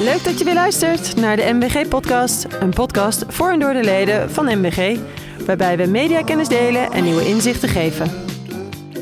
Leuk dat je weer luistert naar de MBG-podcast. Een podcast voor en door de leden van MBG, waarbij we mediakennis delen en nieuwe inzichten geven.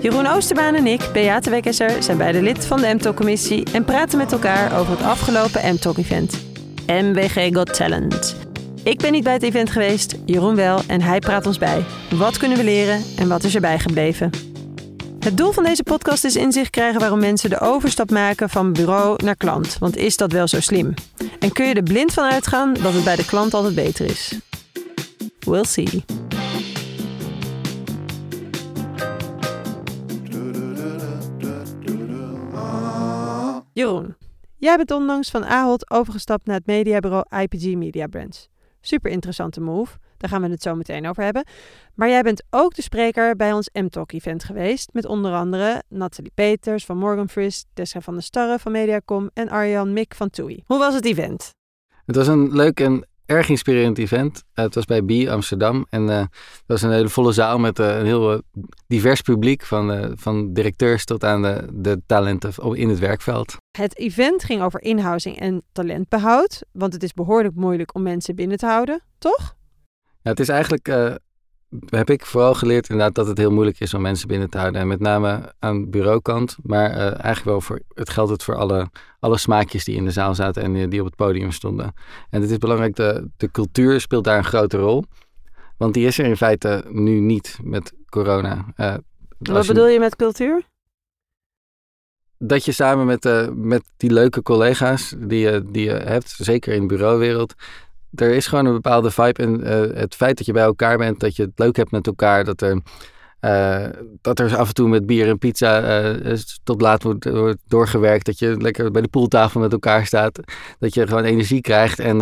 Jeroen Oosterbaan en ik, Beate Wekesser, zijn beide lid van de MTOC-commissie en praten met elkaar over het afgelopen MTOC-event. MBG Got Talent. Ik ben niet bij het event geweest, Jeroen wel, en hij praat ons bij. Wat kunnen we leren en wat is erbij gebleven? Het doel van deze podcast is inzicht krijgen waarom mensen de overstap maken van bureau naar klant. Want is dat wel zo slim? En kun je er blind van uitgaan dat het bij de klant altijd beter is? We'll see. Jeroen, jij bent onlangs van Ahold overgestapt naar het mediabureau IPG Media Brands. Super interessante move. Daar gaan we het zo meteen over hebben. Maar jij bent ook de spreker bij ons M-Talk-event geweest. Met onder andere Nathalie Peters van Morgan Tessa van der Starre van Mediacom en Arjan Mik van TUI. Hoe was het event? Het was een leuk en erg inspirerend event. Uh, het was bij B Amsterdam en uh, het was een hele volle zaal met uh, een heel divers publiek, van, van directeurs tot aan de, de talenten in het werkveld. Het event ging over inhouding en talentbehoud, want het is behoorlijk moeilijk om mensen binnen te houden, toch? Ja, het is eigenlijk, uh, heb ik vooral geleerd inderdaad dat het heel moeilijk is om mensen binnen te houden. En met name aan bureaukant, maar uh, eigenlijk wel voor, het geldt het voor alle, alle smaakjes die in de zaal zaten en die, die op het podium stonden. En het is belangrijk, de, de cultuur speelt daar een grote rol. Want die is er in feite nu niet met corona. Uh, Wat bedoel je met cultuur? Dat je samen met, uh, met die leuke collega's die je, die je hebt, zeker in de bureauwereld, er is gewoon een bepaalde vibe. En uh, het feit dat je bij elkaar bent, dat je het leuk hebt met elkaar, dat er, uh, dat er af en toe met bier en pizza uh, tot laat wordt, doorgewerkt. Dat je lekker bij de poeltafel met elkaar staat. Dat je gewoon energie krijgt en,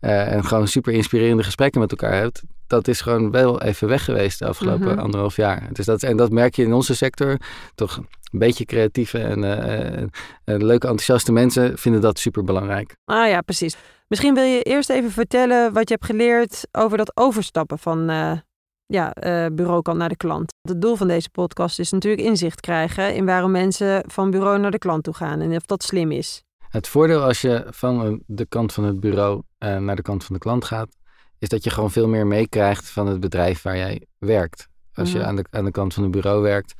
en gewoon super inspirerende gesprekken met elkaar hebt. Dat is gewoon wel even weg geweest de afgelopen mm -hmm. anderhalf jaar. Dus dat, en dat merk je in onze sector. Toch een beetje creatieve en leuke, enthousiaste mensen vinden dat super belangrijk. Ah ja, precies. Misschien wil je eerst even vertellen wat je hebt geleerd over dat overstappen van uh, ja, uh, bureaukant naar de klant. Het doel van deze podcast is natuurlijk inzicht krijgen in waarom mensen van bureau naar de klant toe gaan en of dat slim is. Het voordeel als je van de kant van het bureau uh, naar de kant van de klant gaat, is dat je gewoon veel meer meekrijgt van het bedrijf waar jij werkt. Als je aan de, aan de kant van het bureau werkt,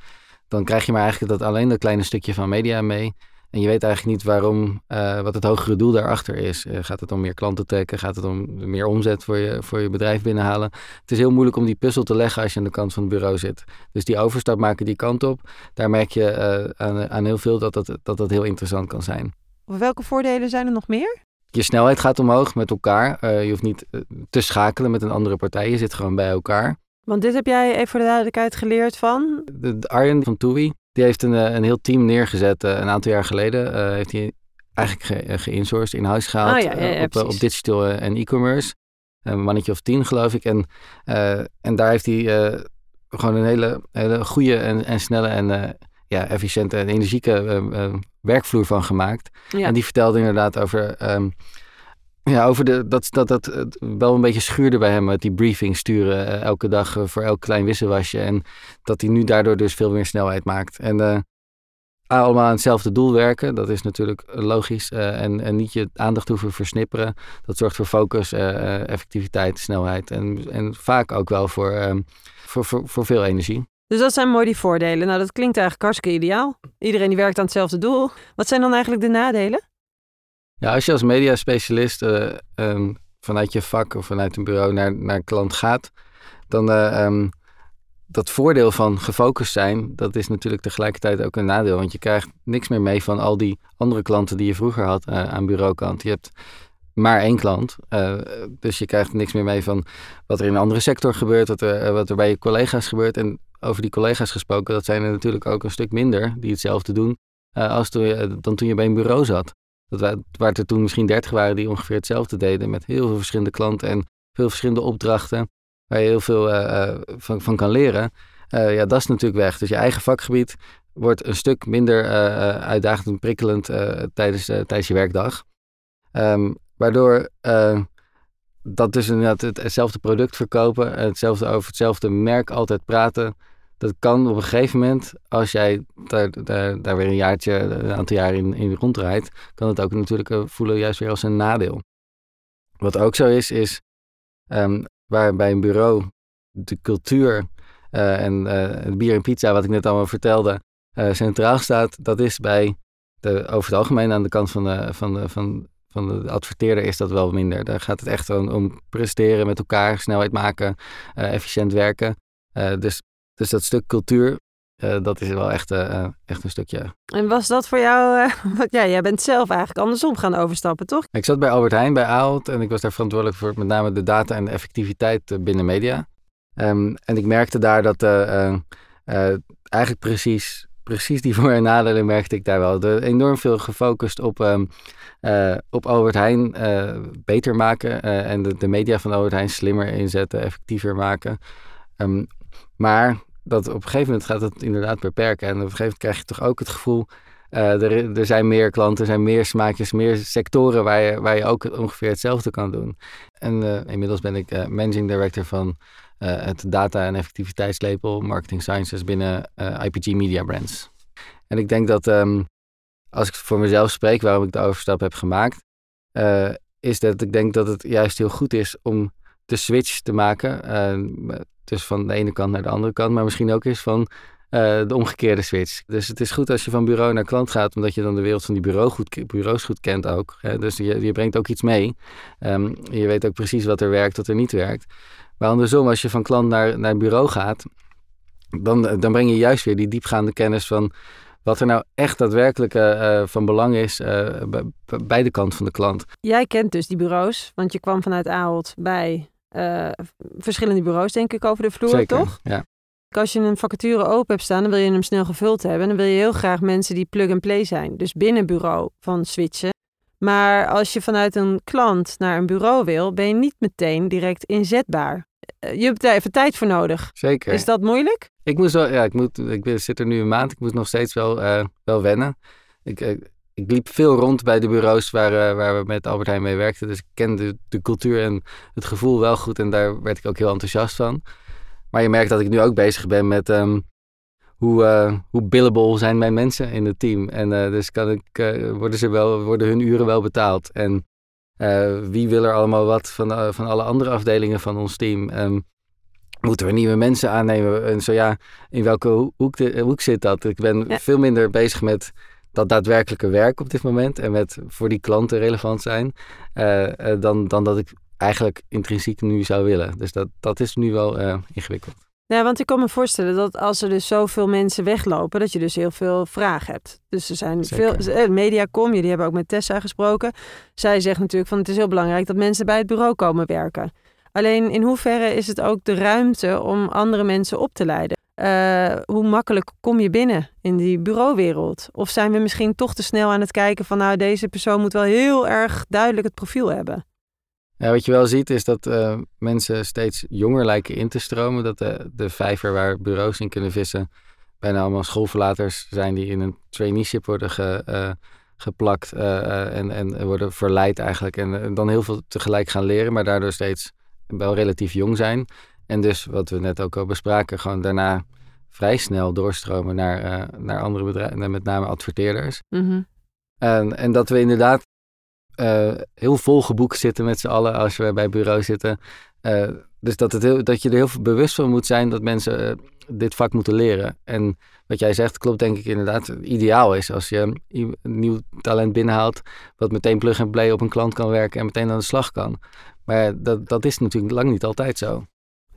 dan krijg je maar eigenlijk dat alleen dat kleine stukje van media mee. En je weet eigenlijk niet waarom, uh, wat het hogere doel daarachter is. Uh, gaat het om meer klanten trekken? Gaat het om meer omzet voor je, voor je bedrijf binnenhalen? Het is heel moeilijk om die puzzel te leggen als je aan de kant van het bureau zit. Dus die overstap maken die kant op, daar merk je uh, aan, aan heel veel dat dat, dat dat heel interessant kan zijn. Welke voordelen zijn er nog meer? Je snelheid gaat omhoog met elkaar. je hoeft niet te schakelen met een andere partij. Je zit gewoon bij elkaar. Want dit heb jij even voor de duidelijkheid geleerd van? De, de Arjen van TUI, die heeft een, een heel team neergezet uh, een aantal jaar geleden. Uh, heeft hij eigenlijk ge, geïnsourced, in huis gehaald oh, ja, ja, ja, op, op, digital en e-commerce. Een mannetje of tien geloof ik. En, en daar heeft hij gewoon een hele, hele goede en, en snelle en ja, efficiënte en energieke werkvloer van gemaakt. En die vertelde inderdaad over... Um, ja, over de, dat, dat dat wel een beetje schuurde bij hem met die briefing sturen uh, elke dag uh, voor elk klein wisselwasje. En dat hij nu daardoor dus veel meer snelheid maakt. En allemaal aan hetzelfde doel werken, dat is natuurlijk logisch. en, en niet je aandacht hoeven versnipperen. Dat zorgt voor focus, effectiviteit, snelheid. En, en vaak ook wel voor, ehm, voor, voor, voor veel energie. Dus dat zijn mooi die voordelen. Nou, dat klinkt eigenlijk hartstikke ideaal. Iedereen die werkt aan hetzelfde doel. Wat zijn dan eigenlijk de nadelen? Ja, als je als mediaspecialist uh, um, vanuit je vak of vanuit een bureau naar, naar een klant gaat, dan uh, dat voordeel van gefocust zijn, dat is natuurlijk tegelijkertijd ook een nadeel. Want je krijgt niks meer mee van al die andere klanten die je vroeger had uh, aan bureaukant. Je hebt maar één klant. dus je krijgt niks meer mee van wat er in een andere sector gebeurt, wat er, wat er bij je collega's gebeurt. En over die collega's gesproken, dat zijn er natuurlijk ook een stuk minder die hetzelfde doen als toen je, dan toen je bij een bureau zat. Dat waar, er toen misschien dertig waren die ongeveer hetzelfde deden. Met heel veel verschillende klanten en veel verschillende opdrachten. Waar je heel veel uh, van, van kan leren. Uh, ja, dat is natuurlijk weg. Dus je eigen vakgebied wordt een stuk minder uitdagend en prikkelend tijdens, tijdens je werkdag. Um, waardoor dat dus inderdaad hetzelfde product verkopen, hetzelfde over hetzelfde merk altijd praten, dat kan op een gegeven moment, als jij daar, daar, daar weer een jaartje, een aantal jaar in, in rondrijdt, kan het ook natuurlijk voelen juist weer als een nadeel. Wat ook zo is, is um, waar bij een bureau de cultuur en het bier en pizza, wat ik net allemaal vertelde, centraal staat, dat is bij de, over het algemeen aan de kant van de, van, van, van de adverteerder is dat wel minder. Daar gaat het echt om, om presteren met elkaar, snelheid maken, efficiënt werken. Dus, dus dat stuk cultuur, uh, dat is wel echt, echt een stukje. En was dat voor jou, want ja, jij bent zelf eigenlijk andersom gaan overstappen, toch? Ik zat bij Albert Heijn, bij Ahold, en ik was daar verantwoordelijk voor met name de data en de effectiviteit binnen media. Um, en ik merkte daar dat eigenlijk precies precies die voor- en nadelen merkte ik daar wel. De, enorm veel gefocust op, um, uh, op Albert Heijn uh, beter maken uh, en de, de, media van Albert Heijn slimmer inzetten, effectiever maken. Um, maar dat op een gegeven moment gaat het inderdaad beperken. En op een gegeven moment krijg je toch ook het gevoel. er, er zijn meer klanten, er zijn meer smaakjes, meer sectoren waar je, waar je ook ongeveer hetzelfde kan doen. En inmiddels ben ik managing director van het data- en effectiviteitslabel Marketing Sciences binnen eh, IPG Media Brands. En ik denk dat um, als ik voor mezelf spreek waarom ik de overstap heb gemaakt, is dat ik denk dat het juist heel goed is om de switch te maken. Dus van de ene kant naar de andere kant, maar misschien ook eens van de omgekeerde switch. Dus het is goed als je van bureau naar klant gaat, omdat je dan de wereld van die bureau goed, bureaus goed kent ook. Hè? Dus je, je brengt ook iets mee. Um, je weet ook precies wat er werkt, wat er niet werkt. Maar andersom, als je van klant naar, naar bureau gaat, dan, dan breng je juist weer die diepgaande kennis van wat er nou echt daadwerkelijk uh, van belang is bij de kant van de klant. Jij kent dus die bureaus, want je kwam vanuit Ahold bij uh, verschillende bureaus, denk ik, over de vloer, Zeker, toch? Ja. Als je een vacature open hebt staan, dan wil je hem snel gevuld hebben. En dan wil je heel graag mensen die plug-and-play zijn. Dus binnen bureau van switchen. Maar als je vanuit een klant naar een bureau wil, ben je niet meteen direct inzetbaar. Eh, je hebt daar even tijd voor nodig. Zeker. Is dat moeilijk? Ik moest wel, ja, ik, moet, ik zit er nu een maand. Ik moet nog steeds wel, uh, wel wennen. Ik, ik liep veel rond bij de bureaus waar, uh, waar we met Albert Heijn mee werkten. Dus ik kende de, cultuur en het gevoel wel goed. En daar werd ik ook heel enthousiast van. Maar je merkt dat ik nu ook bezig ben met um, hoe, hoe billable zijn mijn mensen in het team. En dus kan ik, worden, ze wel, worden hun uren wel betaald. En uh, wie wil er allemaal wat van, uh, van alle andere afdelingen van ons team? Um, moeten we nieuwe mensen aannemen? En zo ja, in welke hoek, de, hoek zit dat? Ik ben ja. veel minder bezig met dat daadwerkelijke werk op dit moment en met voor die klanten relevant zijn, uh, dan, dan dat ik eigenlijk intrinsiek nu zou willen. Dus dat, dat is nu wel ingewikkeld. Ja, want ik kan me voorstellen dat als er dus zoveel mensen weglopen, dat je dus heel veel vraag hebt. Dus er zijn Zeker. veel. Mediacom, jullie hebben ook met Tessa gesproken. Zij zegt natuurlijk van het is heel belangrijk dat mensen bij het bureau komen werken. Alleen in hoeverre is het ook de ruimte om andere mensen op te leiden? Uh, hoe makkelijk kom je binnen in die bureauwereld? Of zijn we misschien toch te snel aan het kijken van nou deze persoon moet wel heel erg duidelijk het profiel hebben? Ja, wat je wel ziet is dat uh, mensen steeds jonger lijken in te stromen. Dat de, vijver waar bureaus in kunnen vissen bijna allemaal schoolverlaters zijn die in een traineeship worden ge, uh, geplakt en, en worden verleid eigenlijk. En dan heel veel tegelijk gaan leren, maar daardoor steeds wel relatief jong zijn. En dus, wat we net ook al bespraken, gewoon daarna vrij snel doorstromen naar, naar andere bedrijven, met name adverteerders. Mm -hmm. en, en dat we inderdaad uh, heel vol geboekt zitten met z'n allen als we bij bureau zitten. Uh, dus dat, het heel, dat je er heel veel bewust van moet zijn dat mensen dit vak moeten leren. En wat jij zegt klopt denk ik inderdaad. Ideaal is als je een nieuw talent binnenhaalt... wat meteen plug and play op een klant kan werken en meteen aan de slag kan. Maar dat, dat is natuurlijk lang niet altijd zo.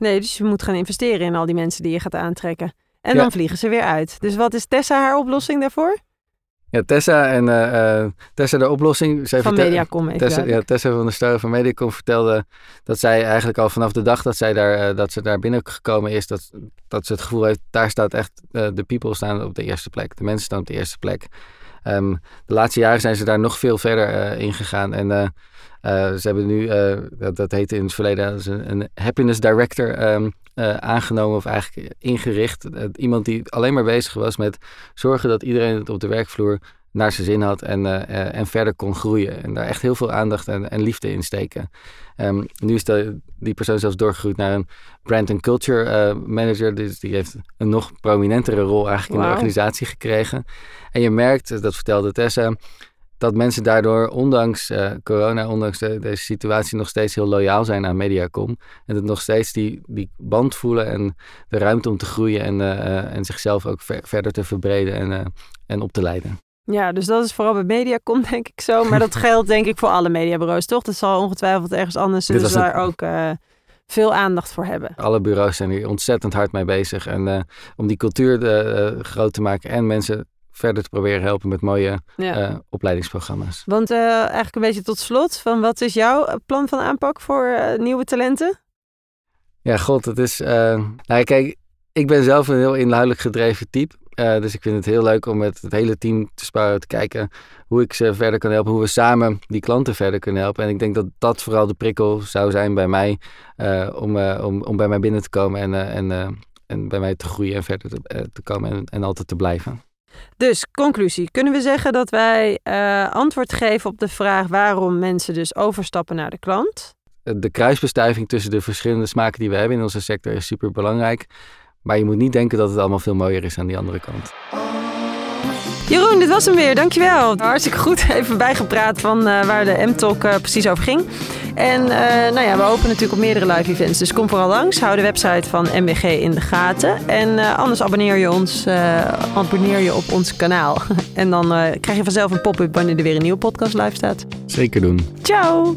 Nee, dus je moet gaan investeren in al die mensen die je gaat aantrekken. En ja. dan vliegen ze weer uit. Dus wat is Tessa haar oplossing daarvoor? Ja, Tessa en uh, Tessa de oplossing. Zij van Mediacom even Tessa, ja, Tessa van de Sterren van Mediacom vertelde dat zij eigenlijk al vanaf de dag dat zij daar, uh, dat ze daar binnengekomen is, dat, dat ze het gevoel heeft, daar staat echt, uh, de people staan op de eerste plek. De mensen staan op de eerste plek. Um, de laatste jaren zijn ze daar nog veel verder in gegaan. En ze hebben nu, dat, dat heette in het verleden, een, happiness director uh, aangenomen of eigenlijk ingericht. Iemand die alleen maar bezig was met zorgen dat iedereen op de werkvloer naar zijn zin had en, en verder kon groeien. En daar echt heel veel aandacht en, en liefde in steken. Um, nu is de, die persoon zelfs doorgegroeid naar een brand and culture manager. Dus die heeft een nog prominentere rol eigenlijk in de organisatie gekregen. En je merkt, dat vertelde Tessa, dat mensen daardoor, ondanks uh, corona, ondanks deze situatie, nog steeds heel loyaal zijn aan Mediacom. En dat nog steeds die, die band voelen en de ruimte om te groeien en, en zichzelf ook verder te verbreden en, en op te leiden. Ja, dus dat is vooral bij Mediacom denk ik zo. Maar dat geldt denk ik voor alle mediabureaus, toch? Dat zal ongetwijfeld ergens anders dus daar ook veel aandacht voor hebben. Alle bureaus zijn hier ontzettend hard mee bezig. En om die cultuur groot te maken en mensen verder te proberen helpen met mooie eh, opleidingsprogramma's. Want eigenlijk een beetje tot slot, van wat is jouw plan van aanpak voor nieuwe talenten? Ja, god, het is... nou, kijk, ik ben zelf een heel inhoudelijk gedreven type. Dus ik vind het heel leuk om met het hele team te sparen, te kijken hoe ik ze verder kan helpen, hoe we samen die klanten verder kunnen helpen. En ik denk dat dat vooral de prikkel zou zijn bij mij, om, om, om bij mij binnen te komen en, en, en bij mij te groeien en verder te, te komen en, en altijd te blijven. Dus, conclusie. Kunnen we zeggen dat wij antwoord geven op de vraag waarom mensen dus overstappen naar de klant? De kruisbestuiving tussen de verschillende smaken die we hebben in onze sector is super belangrijk. Maar je moet niet denken dat het allemaal veel mooier is aan die andere kant. Jeroen, dit was hem weer. Dankjewel. Hartstikke goed. Even bijgepraat van uh, waar de M-Talk uh, precies over ging. En uh, nou ja, we hopen natuurlijk op meerdere live events. Dus kom vooral langs. Hou de website van MBG in de gaten. En anders abonneer je, ons, abonneer je op ons kanaal. en dan krijg je vanzelf een pop-up wanneer er weer een nieuwe podcast live staat. Zeker doen. Ciao.